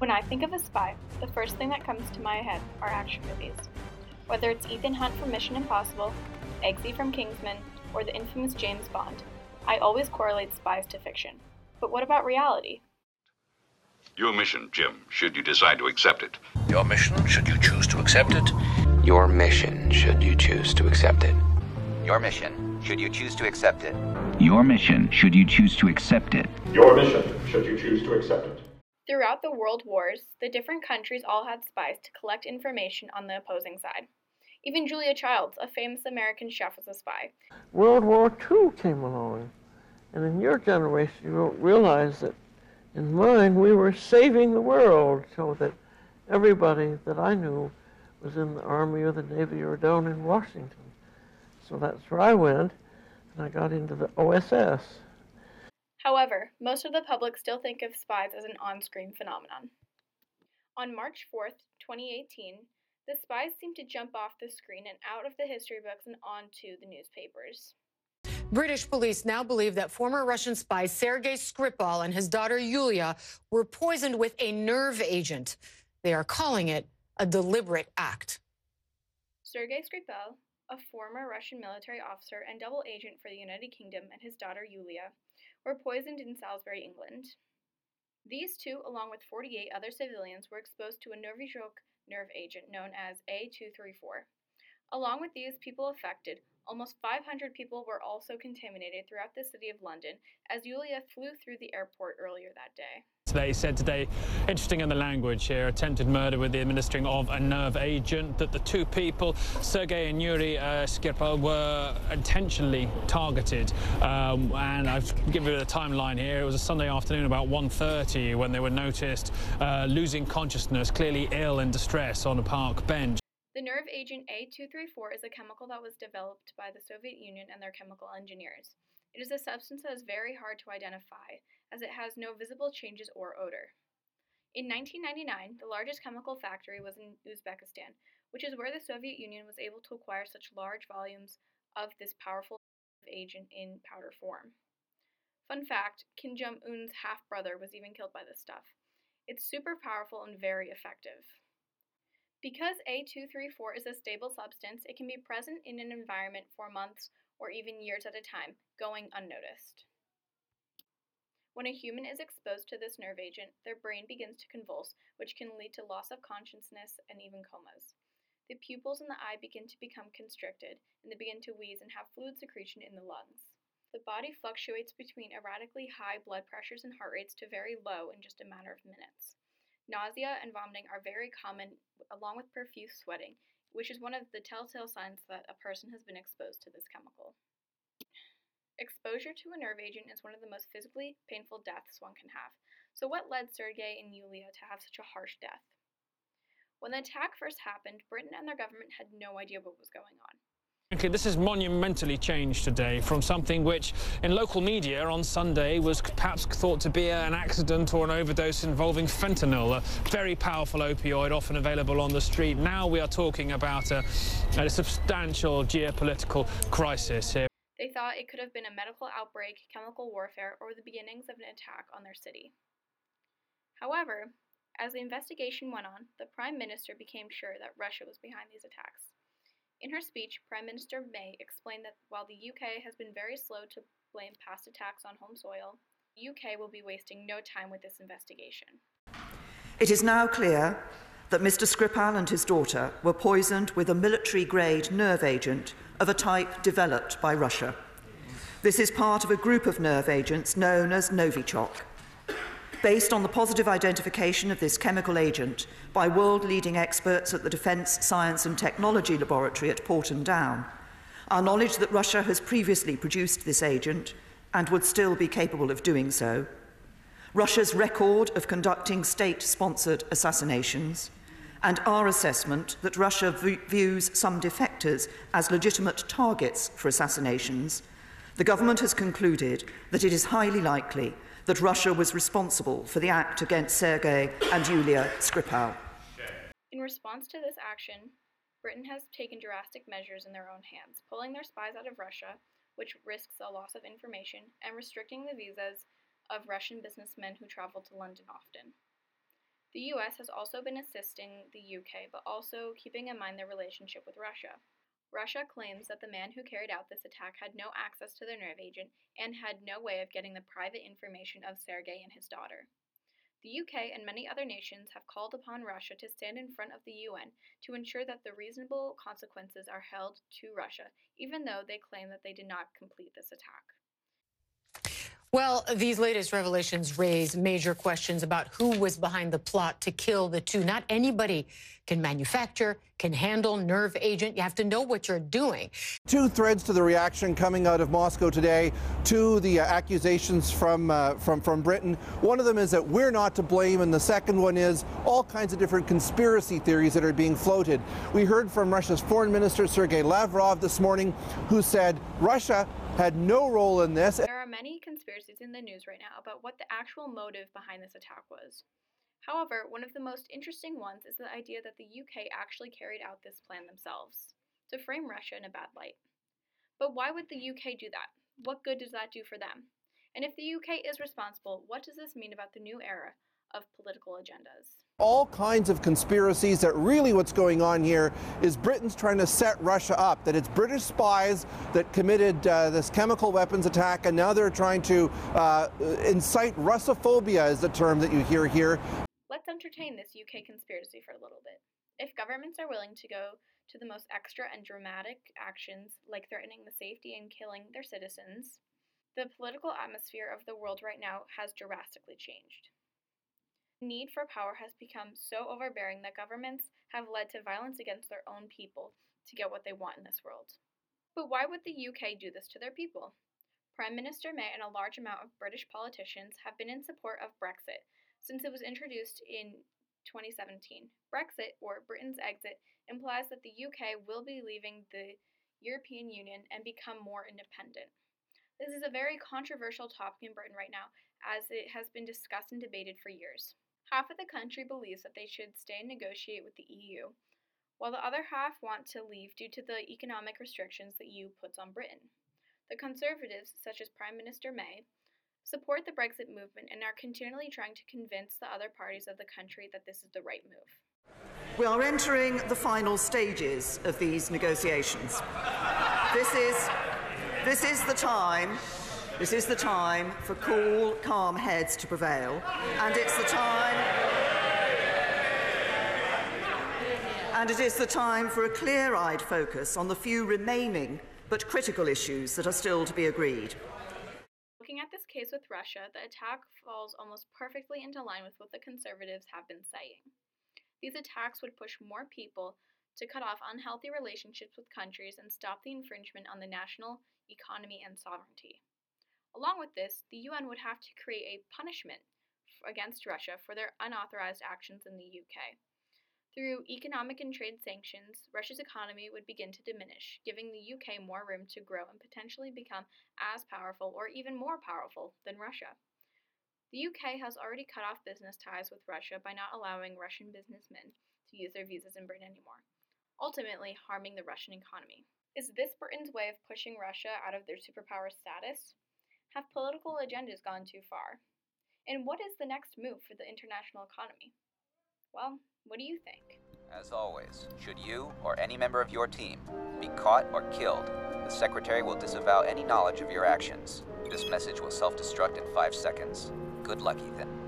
When I think of a spy, the first thing that comes to my head are action movies. Whether it's Ethan Hunt from Mission Impossible, Eggsy from Kingsman, or the infamous James Bond, I always correlate spies to fiction. But what about reality? Your mission, Jim, should you decide to accept it. Your mission, should you choose to accept it. Your mission, should you choose to accept it. Your mission, should you choose to accept it. Your mission, should you choose to accept it. Your mission, should you choose to accept it. Throughout the world wars, the different countries all had spies to collect information on the opposing side. Even Julia Childs, a famous American chef, was a spy. World War II came along, and in your generation, you don't realize that in mine, we were saving the world so that everybody that I knew was in the Army or the Navy or down in Washington. So that's where I went, and I got into the OSS. However, most of the public still think of spies as an on screen phenomenon. On March 4th, 2018, the spies seemed to jump off the screen and out of the history books and onto the newspapers. British police now believe that former Russian spy Sergei Skripal and his daughter Yulia were poisoned with a nerve agent. They are calling it a deliberate act. Sergei Skripal, a former Russian military officer and double agent for the United Kingdom, and his daughter Yulia were poisoned in Salisbury, England. These two, along with 48 other civilians, were exposed to a nerve agent known as A234. Along with these people affected, almost 500 people were also contaminated throughout the city of London as Yulia flew through the airport earlier that day. They said today, interesting in the language here, attempted murder with the administering of a nerve agent, that the two people, Sergei and Yuri uh, Skripal, were intentionally targeted. Um, and I've given you the timeline here. It was a Sunday afternoon about 1.30 when they were noticed uh, losing consciousness, clearly ill and distress on a park bench. The nerve agent A234 is a chemical that was developed by the Soviet Union and their chemical engineers. It is a substance that is very hard to identify, as it has no visible changes or odor. In 1999, the largest chemical factory was in Uzbekistan, which is where the Soviet Union was able to acquire such large volumes of this powerful agent in powder form. Fun fact Kim Jong un's half brother was even killed by this stuff. It's super powerful and very effective. Because A234 is a stable substance, it can be present in an environment for months or even years at a time, going unnoticed. When a human is exposed to this nerve agent, their brain begins to convulse, which can lead to loss of consciousness and even comas. The pupils in the eye begin to become constricted, and they begin to wheeze and have fluid secretion in the lungs. The body fluctuates between erratically high blood pressures and heart rates to very low in just a matter of minutes. Nausea and vomiting are very common, along with profuse sweating, which is one of the telltale signs that a person has been exposed to this chemical. Exposure to a nerve agent is one of the most physically painful deaths one can have. So, what led Sergei and Yulia to have such a harsh death? When the attack first happened, Britain and their government had no idea what was going on. This has monumentally changed today from something which in local media on Sunday was perhaps thought to be an accident or an overdose involving fentanyl, a very powerful opioid often available on the street. Now we are talking about a, a substantial geopolitical crisis here. They thought it could have been a medical outbreak, chemical warfare, or the beginnings of an attack on their city. However, as the investigation went on, the Prime Minister became sure that Russia was behind these attacks. In her speech, Prime Minister May explained that while the UK has been very slow to blame past attacks on home soil, the UK will be wasting no time with this investigation. It is now clear that Mr. Skripal and his daughter were poisoned with a military grade nerve agent of a type developed by Russia. This is part of a group of nerve agents known as Novichok. Based on the positive identification of this chemical agent by world leading experts at the Defence Science and Technology Laboratory at Porton Down, our knowledge that Russia has previously produced this agent and would still be capable of doing so, Russia's record of conducting state sponsored assassinations, and our assessment that Russia views some defectors as legitimate targets for assassinations, the government has concluded that it is highly likely that Russia was responsible for the act against Sergei and Yulia Skripal. In response to this action, Britain has taken drastic measures in their own hands, pulling their spies out of Russia, which risks a loss of information, and restricting the visas of Russian businessmen who travel to London often. The US has also been assisting the UK, but also keeping in mind their relationship with Russia. Russia claims that the man who carried out this attack had no access to the nerve agent and had no way of getting the private information of Sergei and his daughter. The UK and many other nations have called upon Russia to stand in front of the UN to ensure that the reasonable consequences are held to Russia, even though they claim that they did not complete this attack. Well, these latest revelations raise major questions about who was behind the plot to kill the two. Not anybody can manufacture, can handle nerve agent. You have to know what you're doing. Two threads to the reaction coming out of Moscow today to the uh, accusations from, uh, from, from Britain. One of them is that we're not to blame, and the second one is all kinds of different conspiracy theories that are being floated. We heard from Russia's foreign minister, Sergei Lavrov, this morning, who said Russia had no role in this. Many conspiracies in the news right now about what the actual motive behind this attack was. However, one of the most interesting ones is the idea that the UK actually carried out this plan themselves to frame Russia in a bad light. But why would the UK do that? What good does that do for them? And if the UK is responsible, what does this mean about the new era of political agendas? all kinds of conspiracies that really what's going on here is Britain's trying to set Russia up, that it's British spies that committed uh, this chemical weapons attack, and now they're trying to uh, incite Russophobia, is the term that you hear here. Let's entertain this UK conspiracy for a little bit. If governments are willing to go to the most extra and dramatic actions, like threatening the safety and killing their citizens, the political atmosphere of the world right now has drastically changed need for power has become so overbearing that governments have led to violence against their own people to get what they want in this world. But why would the UK do this to their people? Prime Minister May and a large amount of British politicians have been in support of Brexit since it was introduced in 2017. Brexit, or Britain's exit, implies that the UK will be leaving the European Union and become more independent. This is a very controversial topic in Britain right now, as it has been discussed and debated for years. Half of the country believes that they should stay and negotiate with the EU, while the other half want to leave due to the economic restrictions the EU puts on Britain. The Conservatives, such as Prime Minister May, support the Brexit movement and are continually trying to convince the other parties of the country that this is the right move. We are entering the final stages of these negotiations. This is, this is the time this is the time for cool, calm heads to prevail, and it's the time. And it is the time for a clear eyed focus on the few remaining but critical issues that are still to be agreed. Looking at this case with Russia, the attack falls almost perfectly into line with what the conservatives have been saying. These attacks would push more people to cut off unhealthy relationships with countries and stop the infringement on the national economy and sovereignty. Along with this, the UN would have to create a punishment against Russia for their unauthorized actions in the UK. Through economic and trade sanctions, Russia's economy would begin to diminish, giving the UK more room to grow and potentially become as powerful or even more powerful than Russia. The UK has already cut off business ties with Russia by not allowing Russian businessmen to use their visas in Britain anymore, ultimately harming the Russian economy. Is this Britain's way of pushing Russia out of their superpower status? Have political agendas gone too far? And what is the next move for the international economy? Well, what do you think? As always, should you or any member of your team be caught or killed, the Secretary will disavow any knowledge of your actions. This message will self destruct in five seconds. Good luck, Ethan.